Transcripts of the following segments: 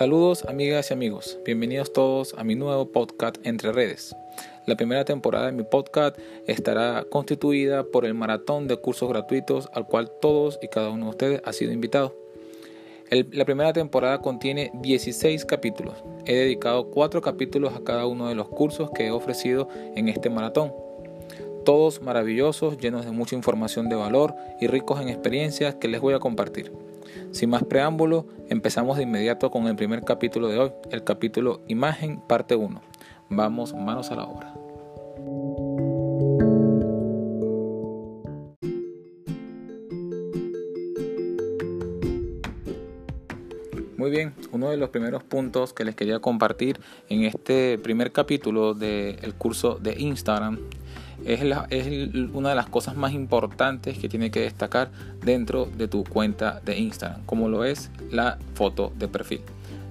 Saludos amigas y amigos, bienvenidos todos a mi nuevo podcast Entre Redes. La primera temporada de mi podcast estará constituida por el maratón de cursos gratuitos al cual todos y cada uno de ustedes ha sido invitado. la primera temporada contiene 16 capítulos. He dedicado 4 capítulos a cada uno de los cursos que he ofrecido en este maratón. Todos maravillosos, llenos de mucha información de valor y ricos en experiencias que les voy a compartir. Sin más preámbulo, empezamos de inmediato con el primer capítulo de hoy, el capítulo Imagen, parte 1. Vamos manos a la obra. Muy bien, uno de los primeros puntos que les quería compartir en este primer capítulo del curso de Instagram es, una de las cosas más importantes que tiene que destacar dentro de tu cuenta de Instagram, como lo es la foto de perfil.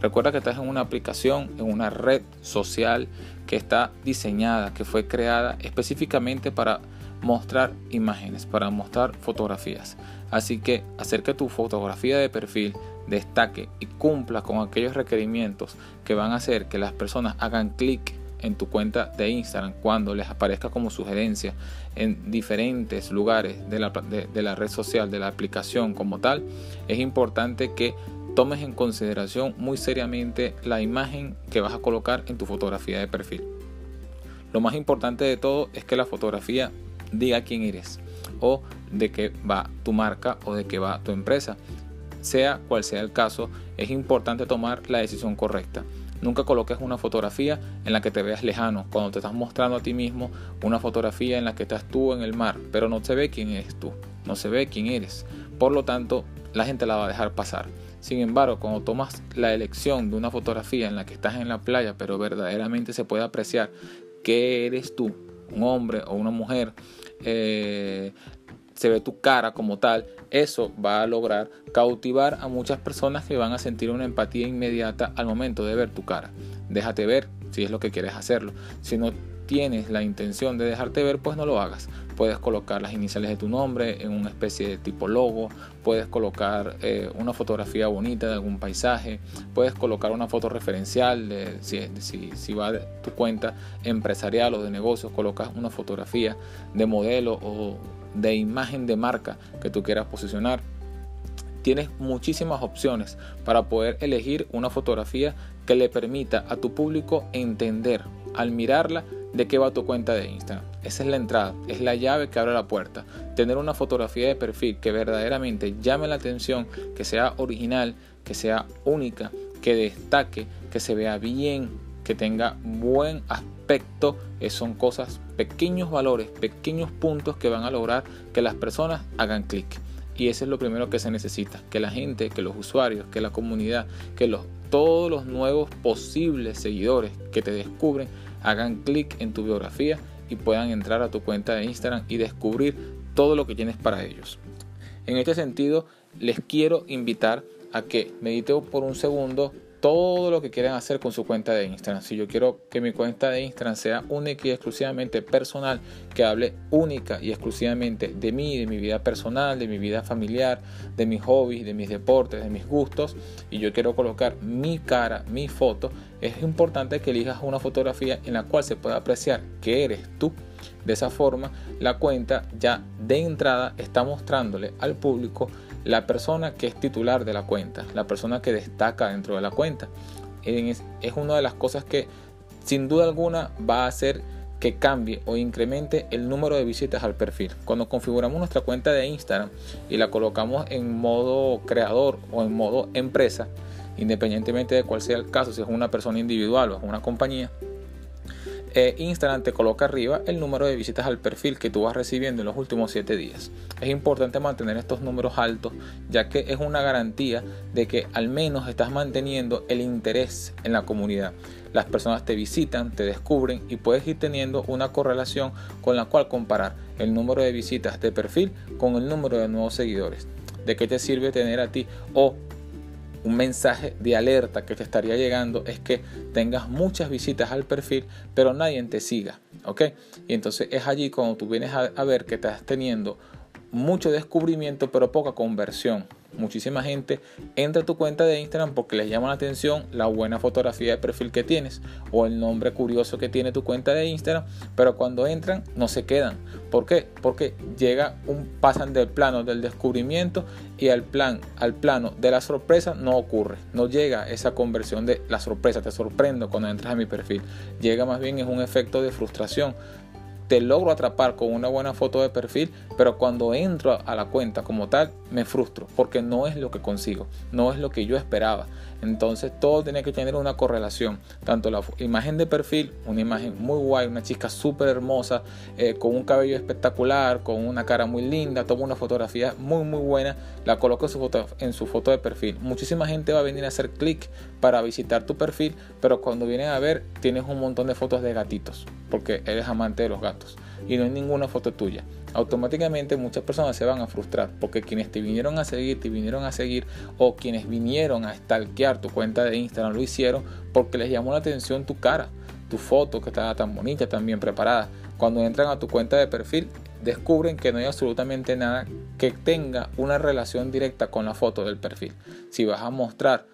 Recuerda que estás en una aplicación, en una red social que está diseñada, que fue creada específicamente para mostrar imágenes, para mostrar fotografías. Así que hacer que tu fotografía de perfil destaque y cumpla con aquellos requerimientos que van a hacer que las personas hagan clic en tu cuenta de Instagram cuando les aparezca como sugerencia en diferentes lugares de la, red social, de la aplicación como tal, es importante que tomes en consideración muy seriamente la imagen que vas a colocar en tu fotografía de perfil. Lo más importante de todo es que la fotografía diga quién eres o de qué va tu marca o de qué va tu empresa. Sea cual sea el caso, es importante tomar la decisión correcta. Nunca coloques una fotografía en la que te veas lejano, cuando te estás mostrando a ti mismo una fotografía en la que estás tú en el mar, pero no se ve quién eres tú, no se ve quién eres. Por lo tanto, la gente la va a dejar pasar. Sin embargo, cuando tomas la elección de una fotografía en la que estás en la playa, pero verdaderamente se puede apreciar que eres tú, un hombre o una mujer, eh, se ve tu cara como tal, eso va a lograr cautivar a muchas personas que van a sentir una empatía inmediata al momento de ver tu cara. Déjate ver si es lo que quieres hacerlo. Si no tienes la intención de dejarte ver, pues no lo hagas. Puedes colocar las iniciales de tu nombre en una especie de tipo logo, puedes colocar eh, una fotografía bonita de algún paisaje, puedes colocar una foto referencial de si, si, si va de tu cuenta empresarial o de negocios, colocas una fotografía de modelo o de imagen de marca que tú quieras posicionar. Tienes muchísimas opciones para poder elegir una fotografía que le permita a tu público entender al mirarla de qué va tu cuenta de Instagram. Esa es la entrada, es la llave que abre la puerta. Tener una fotografía de perfil que verdaderamente llame la atención, que sea original, que sea única, que destaque, que se vea bien, que tenga buen aspecto, eh, son cosas, pequeños valores, pequeños puntos que van a lograr que las personas hagan clic. Y eso es lo primero que se necesita, que la gente, que los usuarios, que la comunidad, que los, todos los nuevos posibles seguidores que te descubren hagan clic en tu biografía y puedan entrar a tu cuenta de Instagram y descubrir todo lo que tienes para ellos. En este sentido, les quiero invitar a que medite por un segundo todo lo que quieran hacer con su cuenta de Instagram. Si yo quiero que mi cuenta de Instagram sea única y exclusivamente personal, que hable única y exclusivamente de mí, de mi vida personal, de mi vida familiar, de mis hobbies, de mis deportes, de mis gustos, y yo quiero colocar mi cara, mi foto, es importante que elijas una fotografía en la cual se pueda apreciar que eres tú. De esa forma, la cuenta ya de entrada está mostrándole al público la persona que es titular de la cuenta, la persona que destaca dentro de la cuenta. Es, una de las cosas que sin duda alguna va a hacer que cambie o incremente el número de visitas al perfil. Cuando configuramos nuestra cuenta de Instagram y la colocamos en modo creador o en modo empresa, independientemente de cuál sea el caso, si es una persona individual o es una compañía, eh, Instagram te coloca arriba el número de visitas al perfil que tú vas recibiendo en los últimos 7 días. Es importante mantener estos números altos ya que es una garantía de que al menos estás manteniendo el interés en la comunidad. Las personas te visitan, te descubren y puedes ir teniendo una correlación con la cual comparar el número de visitas de perfil con el número de nuevos seguidores. ¿De qué te sirve tener a ti o un mensaje de alerta que te estaría llegando es que tengas muchas visitas al perfil, pero nadie te siga. ¿Ok? Y entonces es allí cuando tú vienes a, ver que estás teniendo mucho descubrimiento, pero poca conversión. Muchísima gente entra a tu cuenta de Instagram porque les llama la atención la buena fotografía de perfil que tienes o el nombre curioso que tiene tu cuenta de Instagram, pero cuando entran no se quedan. ¿Por qué? Porque llega un pasan del plano del descubrimiento y al plan al plano de la sorpresa no ocurre. No llega esa conversión de la sorpresa, te sorprendo cuando entras a mi perfil. Llega más bien es un efecto de frustración te logro atrapar con una buena foto de perfil, pero cuando entro a la cuenta como tal, me frustro porque no es lo que consigo, no es lo que yo esperaba. Entonces todo tiene que tener una correlación, tanto la imagen de perfil, una imagen muy guay, una chica súper hermosa, eh, con un cabello espectacular, con una cara muy linda, toma una fotografía muy muy buena, la coloco en su foto, en su foto de perfil. Muchísima gente va a venir a hacer clic para visitar tu perfil, pero cuando vienen a ver tienes un montón de fotos de gatitos, porque eres amante de los gatos y no hay ninguna foto tuya. Automáticamente muchas personas se van a frustrar porque quienes te vinieron a seguir, te vinieron a seguir o quienes vinieron a stalkear tu cuenta de Instagram lo hicieron porque les llamó la atención tu cara, tu foto que estaba tan bonita, tan bien preparada. Cuando entran a tu cuenta de perfil descubren que no hay absolutamente nada que tenga una relación directa con la foto del perfil. Si vas a mostrar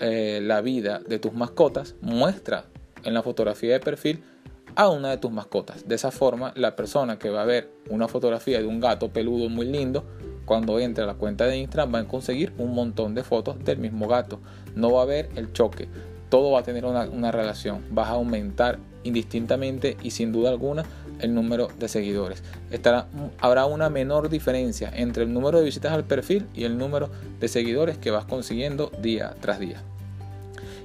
eh, la vida de tus mascotas, muestra en la fotografía de perfil a una de tus mascotas. De esa forma, la persona que va a ver una fotografía de un gato peludo muy lindo, cuando entre a la cuenta de Instagram va a conseguir un montón de fotos del mismo gato. No va a haber el choque. Todo va a tener una, relación. Vas a aumentar indistintamente y sin duda alguna el número de seguidores. Habrá una menor diferencia entre el número de visitas al perfil y el número de seguidores que vas consiguiendo día tras día.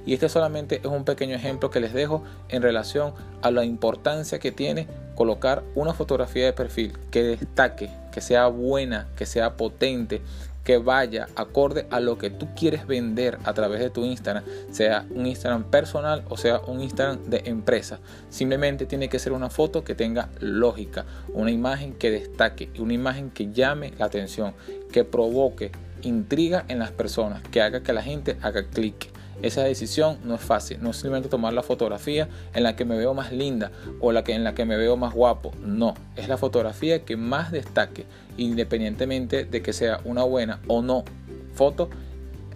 Y este solamente es un pequeño ejemplo que les dejo en relación a la importancia que tiene colocar una fotografía de perfil que destaque, que sea buena, que sea potente, que vaya acorde a lo que tú quieres vender a través de tu Instagram, sea un Instagram personal o sea un Instagram de empresa. Simplemente tiene que ser una foto que tenga lógica, una imagen que destaque, una imagen que llame la atención, que provoque intriga en las personas, que haga que la gente haga clic. Esa decisión no es fácil, no es simplemente tomar la fotografía en la que me veo más linda o la que en la que me veo más guapo, no, es la fotografía que más destaque, independientemente de que sea una buena o no foto,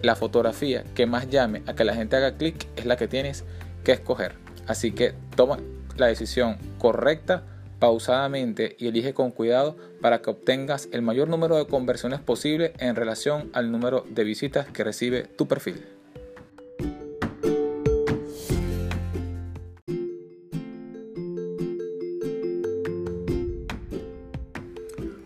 la fotografía que más llame a que la gente haga clic es la que tienes que escoger. Así que toma la decisión correcta pausadamente y elige con cuidado para que obtengas el mayor número de conversiones posible en relación al número de visitas que recibe tu perfil.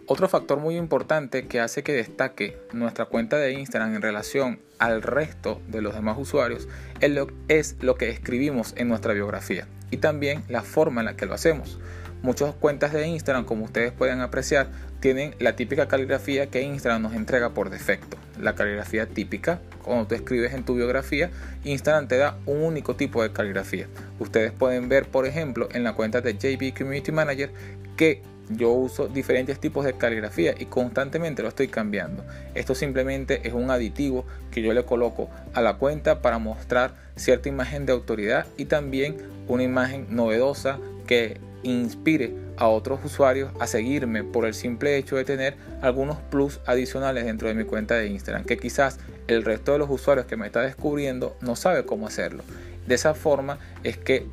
Otro factor muy importante que hace que destaque nuestra cuenta de Instagram en relación al resto de los demás usuarios es lo, que escribimos en nuestra biografía y también la forma en la que lo hacemos. Muchas cuentas de Instagram, como ustedes pueden apreciar, tienen la típica caligrafía que Instagram nos entrega por defecto. La caligrafía típica, cuando tú escribes en tu biografía, Instagram te da un único tipo de caligrafía. Ustedes pueden ver, por ejemplo, en la cuenta de JB Community Manager que yo uso diferentes tipos de caligrafía y constantemente lo estoy cambiando. Esto simplemente es un aditivo que yo le coloco a la cuenta para mostrar cierta imagen de autoridad y también una imagen novedosa que inspire a otros usuarios a seguirme por el simple hecho de tener algunos plus adicionales dentro de mi cuenta de Instagram que quizás el resto de los usuarios que me está descubriendo no sabe cómo hacerlo. De esa forma es que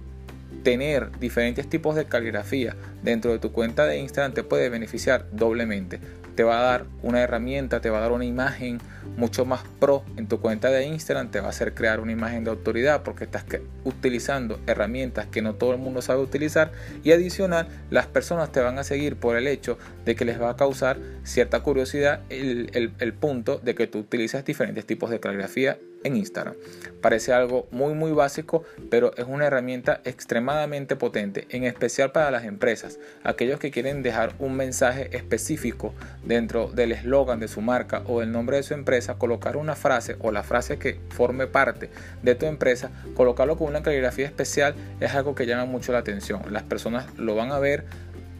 tener diferentes tipos de caligrafía dentro de tu cuenta de Instagram te puede beneficiar doblemente. Te va a dar una herramienta, te va a dar una imagen mucho más pro en tu cuenta de Instagram, te va a hacer crear una imagen de autoridad porque estás utilizando herramientas que no todo el mundo sabe utilizar y adicional las personas te van a seguir por el hecho de que les va a causar cierta curiosidad el, el punto de que tú utilizas diferentes tipos de caligrafía en Instagram. Parece algo muy muy básico, pero es una herramienta extremadamente potente, en especial para las empresas, aquellos que quieren dejar un mensaje específico dentro del eslogan de su marca o el nombre de su empresa, colocar una frase o la frase que forme parte de tu empresa, colocarlo con una caligrafía especial es algo que llama mucho la atención. Las personas lo van a ver,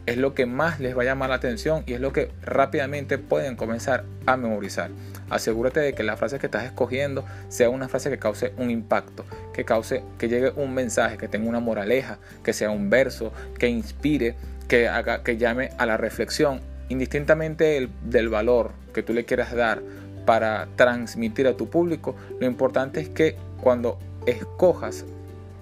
es lo que más les va a llamar la atención y es lo que rápidamente pueden comenzar a memorizar. Asegúrate de que la frase que estás escogiendo sea una frase que cause un impacto, que cause, que llegue un mensaje, que tenga una moraleja, que sea un verso, que inspire, que haga, que llame a la reflexión, indistintamente del valor que tú le quieras dar para transmitir a tu público, lo importante es que cuando escojas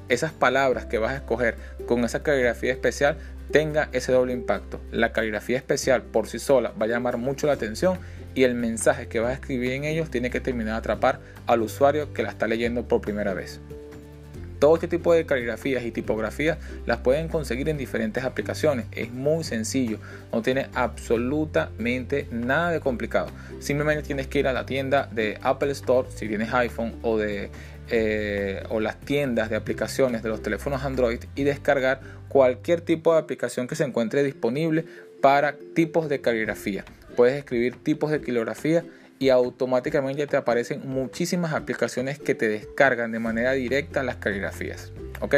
esas palabras que vas a escoger con esa caligrafía especial tenga ese doble impacto. La caligrafía especial por sí sola va a llamar mucho la atención y el mensaje que vas a escribir en ellos tiene que terminar de atrapar al usuario que la está leyendo por primera vez. Todo este tipo de caligrafías y tipografías las pueden conseguir en diferentes aplicaciones. Es muy sencillo, no tiene absolutamente nada de complicado. Simplemente tienes que ir a la tienda de Apple Store si tienes iPhone o de eh, o las tiendas de aplicaciones de los teléfonos Android y descargar cualquier tipo de aplicación que se encuentre disponible para tipos de caligrafía. Puedes escribir tipos de caligrafía y automáticamente te aparecen muchísimas aplicaciones que te descargan de manera directa las caligrafías. ¿ok?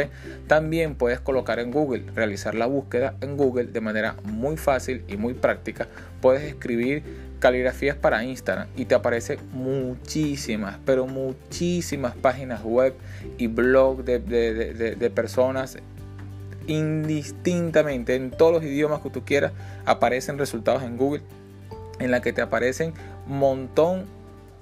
También puedes colocar en Google, realizar la búsqueda en Google de manera muy fácil y muy práctica. Puedes escribir caligrafías para Instagram y te aparecen muchísimas, pero muchísimas páginas web y blog de, de personas indistintamente en todos los idiomas que tú quieras aparecen resultados en Google en la que te aparecen montón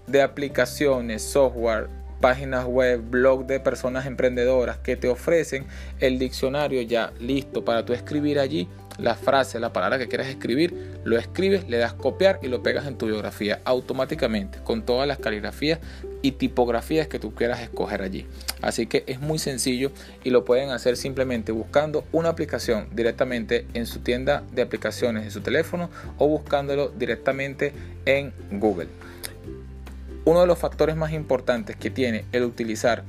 de aplicaciones, software, páginas web, blog de personas emprendedoras que te ofrecen el diccionario ya listo para tú escribir allí la frase, la palabra que quieras escribir, lo escribes, le das copiar y lo pegas en tu biografía automáticamente con todas las caligrafías y tipografías que tú quieras escoger allí. Así que es muy sencillo y lo pueden hacer simplemente buscando una aplicación directamente en su tienda de aplicaciones de su teléfono o buscándolo directamente en Google. Uno de los factores más importantes que tiene el utilizar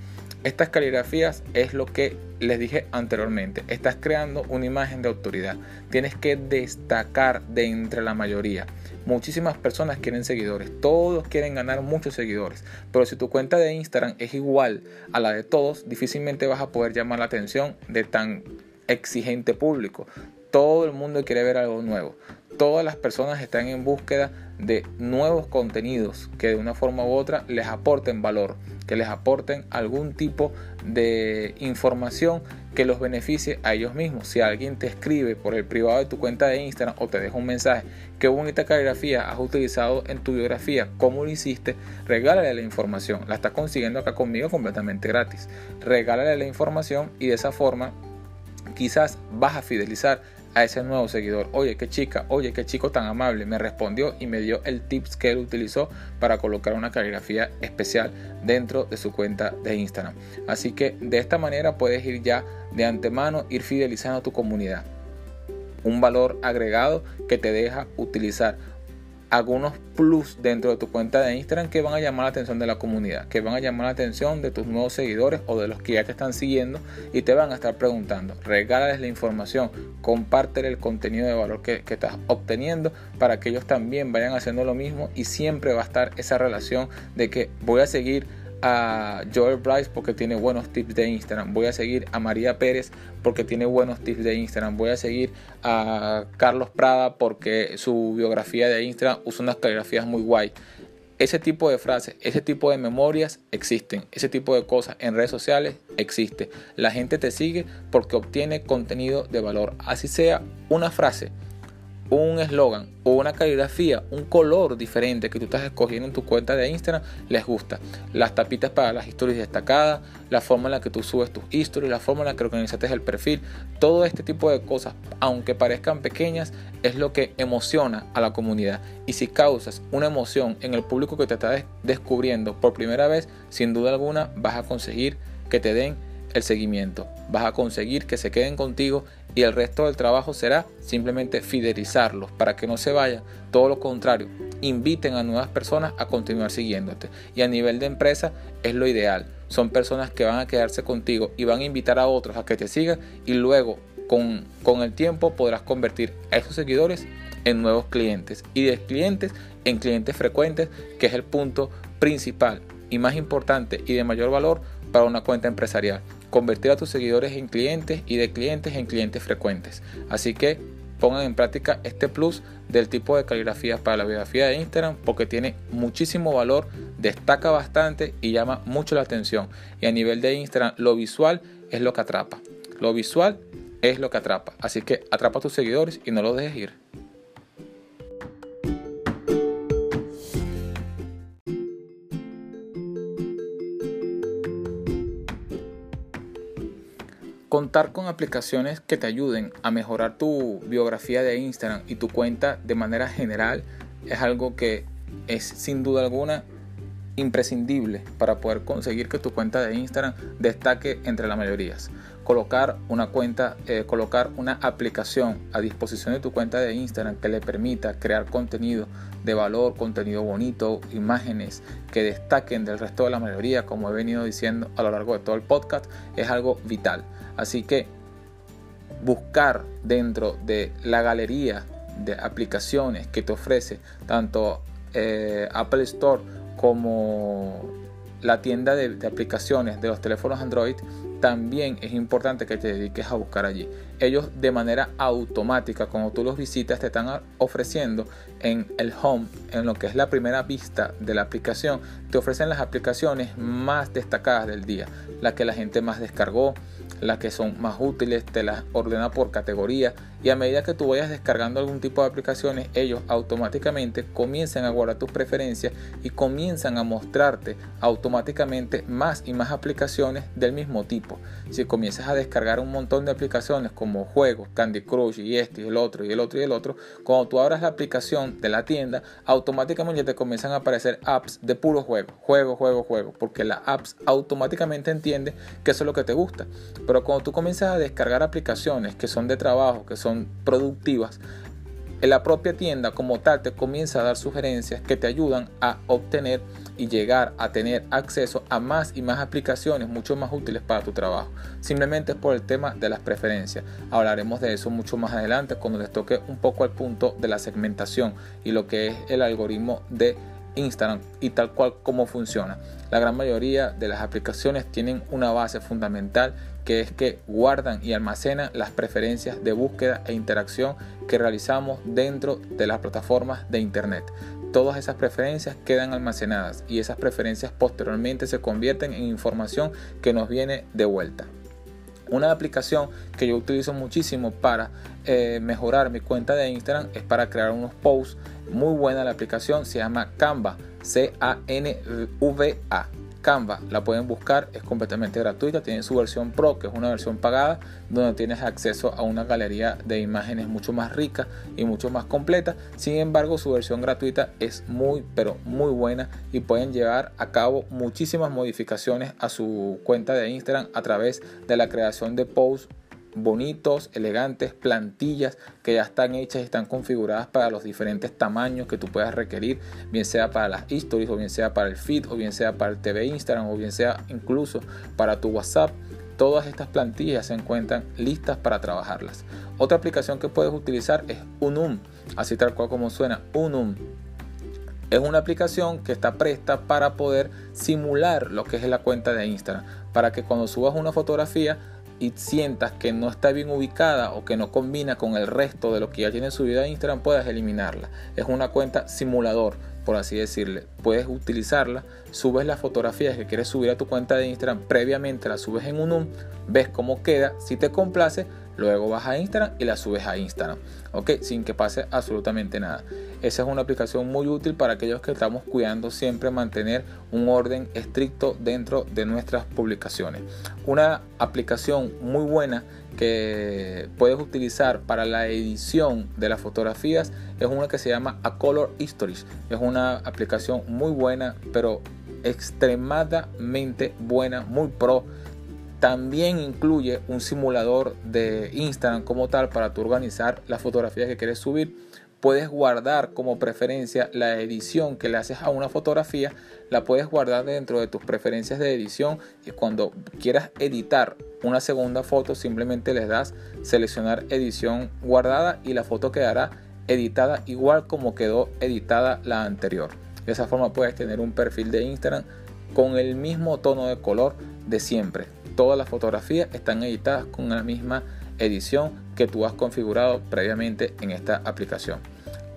estas caligrafías es lo que les dije anteriormente. Estás creando una imagen de autoridad. Tienes que destacar de entre la mayoría. Muchísimas personas quieren seguidores. Todos quieren ganar muchos seguidores. Pero si tu cuenta de Instagram es igual a la de todos, difícilmente vas a poder llamar la atención de tan exigente público. Todo el mundo quiere ver algo nuevo. Todas las personas están en búsqueda de nuevos contenidos que de una forma u otra les aporten valor, que les aporten algún tipo de información que los beneficie a ellos mismos. Si alguien te escribe por el privado de tu cuenta de Instagram o te deja un mensaje, qué bonita caligrafía has utilizado en tu biografía, cómo lo hiciste, regálale la información. La estás consiguiendo acá conmigo completamente gratis. Regálale la información y de esa forma quizás vas a fidelizar a ese nuevo seguidor. Oye, qué chica, oye, qué chico tan amable. Me respondió y me dio el tips que él utilizó para colocar una caligrafía especial dentro de su cuenta de Instagram. Así que de esta manera puedes ir ya de antemano, ir fidelizando a tu comunidad. Un valor agregado que te deja utilizar algunos plus dentro de tu cuenta de Instagram que van a llamar la atención de la comunidad, que van a llamar la atención de tus nuevos seguidores o de los que ya te están siguiendo y te van a estar preguntando. Regálales la información, compártele el contenido de valor que, que estás obteniendo para que ellos también vayan haciendo lo mismo y siempre va a estar esa relación de que voy a seguir a Joel Bryce porque tiene buenos tips de Instagram. Voy a seguir a María Pérez porque tiene buenos tips de Instagram. Voy a seguir a Carlos Prada porque su biografía de Instagram usa unas caligrafías muy guay. Ese tipo de frases, ese tipo de memorias existen. Ese tipo de cosas en redes sociales existe. La gente te sigue porque obtiene contenido de valor. Así sea una frase un eslogan o una caligrafía, un color diferente que tú estás escogiendo en tu cuenta de Instagram, les gusta. Las tapitas para las historias destacadas, la forma en la que tú subes tus historias, la forma en la que organizaste el perfil, todo este tipo de cosas, aunque parezcan pequeñas, es lo que emociona a la comunidad. Y si causas una emoción en el público que te está descubriendo por primera vez, sin duda alguna vas a conseguir que te den el seguimiento. Vas a conseguir que se queden contigo y el resto del trabajo será simplemente fidelizarlos para que no se vayan. Todo lo contrario, inviten a nuevas personas a continuar siguiéndote. Y a nivel de empresa es lo ideal. Son personas que van a quedarse contigo y van a invitar a otros a que te sigan y luego con, con el tiempo podrás convertir a esos seguidores en nuevos clientes y de clientes en clientes frecuentes, que es el punto principal y más importante y de mayor valor para una cuenta empresarial convertir a tus seguidores en clientes y de clientes en clientes frecuentes. Así que pongan en práctica este plus del tipo de caligrafía para la biografía de Instagram porque tiene muchísimo valor, destaca bastante y llama mucho la atención. Y a nivel de Instagram, lo visual es lo que atrapa. Lo visual es lo que atrapa. Así que atrapa a tus seguidores y no los dejes ir. Contar con aplicaciones que te ayuden a mejorar tu biografía de Instagram y tu cuenta de manera general es algo que es sin duda alguna imprescindible para poder conseguir que tu cuenta de Instagram destaque entre las mayorías. Colocar una cuenta, eh, colocar una aplicación a disposición de tu cuenta de Instagram que le permita crear contenido de valor, contenido bonito, imágenes que destaquen del resto de la mayoría, como he venido diciendo a lo largo de todo el podcast, es algo vital. Así que buscar dentro de la galería de aplicaciones que te ofrece tanto eh, Apple Store como la tienda de, aplicaciones de los teléfonos Android, también es importante que te dediques a buscar allí. Ellos de manera automática, cuando tú los visitas, te están ofreciendo en el home, en lo que es la primera vista de la aplicación, te ofrecen las aplicaciones más destacadas del día, las que la gente más descargó, las que son más útiles, te las ordena por categoría y a medida que tú vayas descargando algún tipo de aplicaciones, ellos automáticamente comienzan a guardar tus preferencias y comienzan a mostrarte automáticamente más y más aplicaciones del mismo tipo. Si comienzas a descargar un montón de aplicaciones como juegos, Candy Crush y este y el otro y el otro y el otro, cuando tú abras la aplicación de la tienda, automáticamente te comienzan a aparecer apps de puro juego, juego, juego, juego, porque la apps automáticamente entiende que eso es lo que te gusta. Pero cuando tú comienzas a descargar aplicaciones que son de trabajo, que son productivas, en la propia tienda como tal te comienza a dar sugerencias que te ayudan a obtener y llegar a tener acceso a más y más aplicaciones mucho más útiles para tu trabajo. Simplemente es por el tema de las preferencias. Hablaremos de eso mucho más adelante cuando les toque un poco al punto de la segmentación y lo que es el algoritmo de Instagram y tal cual como funciona. La gran mayoría de las aplicaciones tienen una base fundamental que es que guardan y almacenan las preferencias de búsqueda e interacción que realizamos dentro de las plataformas de Internet. Todas esas preferencias quedan almacenadas y esas preferencias posteriormente se convierten en información que nos viene de vuelta. Una aplicación que yo utilizo muchísimo para eh, mejorar mi cuenta de Instagram es para crear unos posts. Muy buena la aplicación, se llama Canva, C-A-N-V-A. Canva la pueden buscar, es completamente gratuita, tiene su versión Pro, que es una versión pagada, donde tienes acceso a una galería de imágenes mucho más rica y mucho más completa. Sin embargo, su versión gratuita es muy, pero muy buena y pueden llevar a cabo muchísimas modificaciones a su cuenta de Instagram a través de la creación de posts bonitos, elegantes, plantillas que ya están hechas y están configuradas para los diferentes tamaños que tú puedas requerir, bien sea para las stories o bien sea para el feed o bien sea para el TV Instagram o bien sea incluso para tu WhatsApp. Todas estas plantillas se encuentran listas para trabajarlas. Otra aplicación que puedes utilizar es Unum, así tal cual como suena, Unum. Es una aplicación que está presta para poder simular lo que es la cuenta de Instagram, para que cuando subas una fotografía y sientas que no está bien ubicada o que no combina con el resto de lo que ya tiene subida a Instagram, puedes eliminarla. Es una cuenta simulador, por así decirle. Puedes utilizarla, subes las fotografías que quieres subir a tu cuenta de Instagram, previamente las subes en un ves cómo queda, si te complace, luego vas a Instagram y la subes a Instagram, ok, sin que pase absolutamente nada. Esa es una aplicación muy útil para aquellos que estamos cuidando siempre mantener un orden estricto dentro de nuestras publicaciones. Una aplicación muy buena que puedes utilizar para la edición de las fotografías es una que se llama A Color Histories. Es una aplicación muy buena, pero extremadamente buena, muy pro también incluye un simulador de Instagram como tal para tu organizar las fotografías que quieres subir. Puedes guardar como preferencia la edición que le haces a una fotografía, la puedes guardar dentro de tus preferencias de edición y cuando quieras editar una segunda foto simplemente les das seleccionar edición guardada y la foto quedará editada igual como quedó editada la anterior. De esa forma puedes tener un perfil de Instagram con el mismo tono de color de siempre. Todas las fotografías están editadas con la misma edición que tú has configurado previamente en esta aplicación.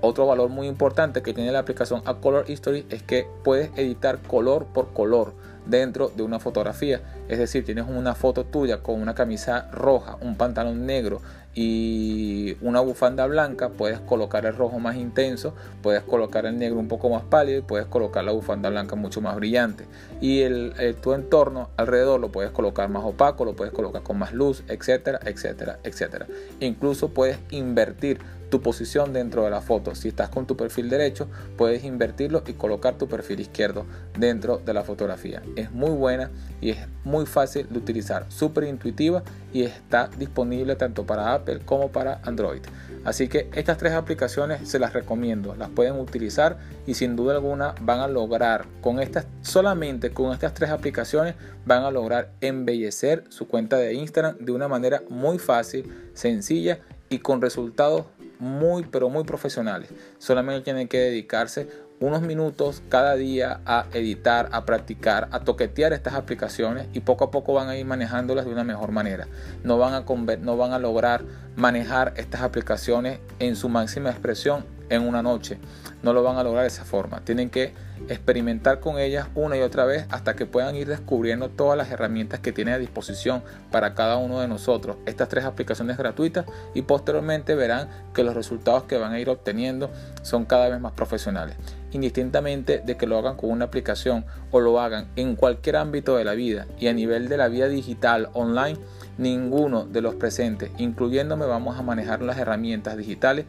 Otro valor muy importante que tiene la aplicación A Color History es que puedes editar color por color dentro de una fotografía. Es decir, tienes una foto tuya con una camisa roja, un pantalón negro y una bufanda blanca, puedes colocar el rojo más intenso, puedes colocar el negro un poco más pálido y puedes colocar la bufanda blanca mucho más brillante. Y el, tu entorno alrededor lo puedes colocar más opaco, lo puedes colocar con más luz, etcétera, etcétera, etcétera. Incluso puedes invertir tu posición dentro de la foto. Si estás con tu perfil derecho, puedes invertirlo y colocar tu perfil izquierdo dentro de la fotografía. Es muy buena y es muy fácil de utilizar, súper intuitiva y está disponible tanto para Apple como para Android. Así que estas tres aplicaciones se las recomiendo, las pueden utilizar y sin duda alguna van a lograr con estas solamente con estas tres aplicaciones van a lograr embellecer su cuenta de Instagram de una manera muy fácil, sencilla y con resultados muy, pero muy profesionales. Solamente tienen que dedicarse unos minutos cada día a editar, a practicar, a toquetear estas aplicaciones y poco a poco van a ir manejándolas de una mejor manera. No van a, no van a lograr manejar estas aplicaciones en su máxima expresión en una noche. No lo van a lograr de esa forma. Tienen que experimentar con ellas una y otra vez hasta que puedan ir descubriendo todas las herramientas que tiene a disposición para cada uno de nosotros estas tres aplicaciones gratuitas y posteriormente verán que los resultados que van a ir obteniendo son cada vez más profesionales indistintamente de que lo hagan con una aplicación o lo hagan en cualquier ámbito de la vida y a nivel de la vida digital online ninguno de los presentes incluyéndome vamos a manejar las herramientas digitales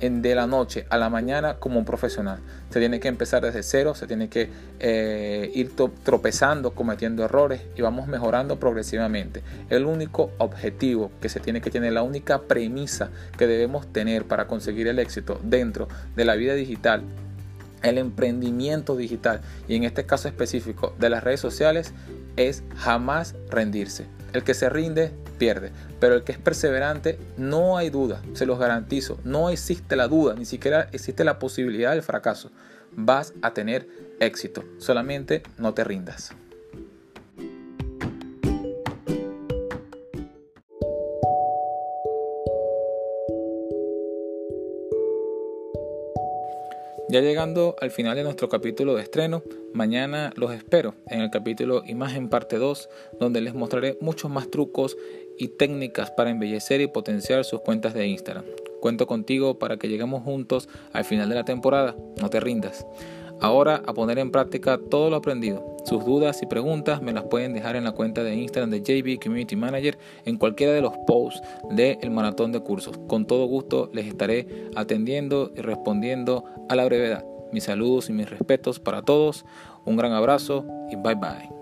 de la noche a la mañana como un profesional. Se tiene que empezar desde cero, se tiene que eh, ir tropezando, cometiendo errores y vamos mejorando progresivamente. El único objetivo que se tiene que tener, la única premisa que debemos tener para conseguir el éxito dentro de la vida digital, el emprendimiento digital y en este caso específico de las redes sociales es jamás rendirse. El que se rinde pierde, pero el que es perseverante no hay duda, se los garantizo, no existe la duda, ni siquiera existe la posibilidad del fracaso. Vas a tener éxito, solamente no te rindas. Ya llegando al final de nuestro capítulo de estreno, mañana los espero en el capítulo Imagen parte 2, donde les mostraré muchos más trucos y técnicas para embellecer y potenciar sus cuentas de Instagram. Cuento contigo para que lleguemos juntos al final de la temporada, no te rindas. Ahora a poner en práctica todo lo aprendido. Sus dudas y preguntas me las pueden dejar en la cuenta de Instagram de JB Community Manager en cualquiera de los posts del maratón de cursos. Con todo gusto les estaré atendiendo y respondiendo a la brevedad. Mis saludos y mis respetos para todos. Un gran abrazo y bye bye.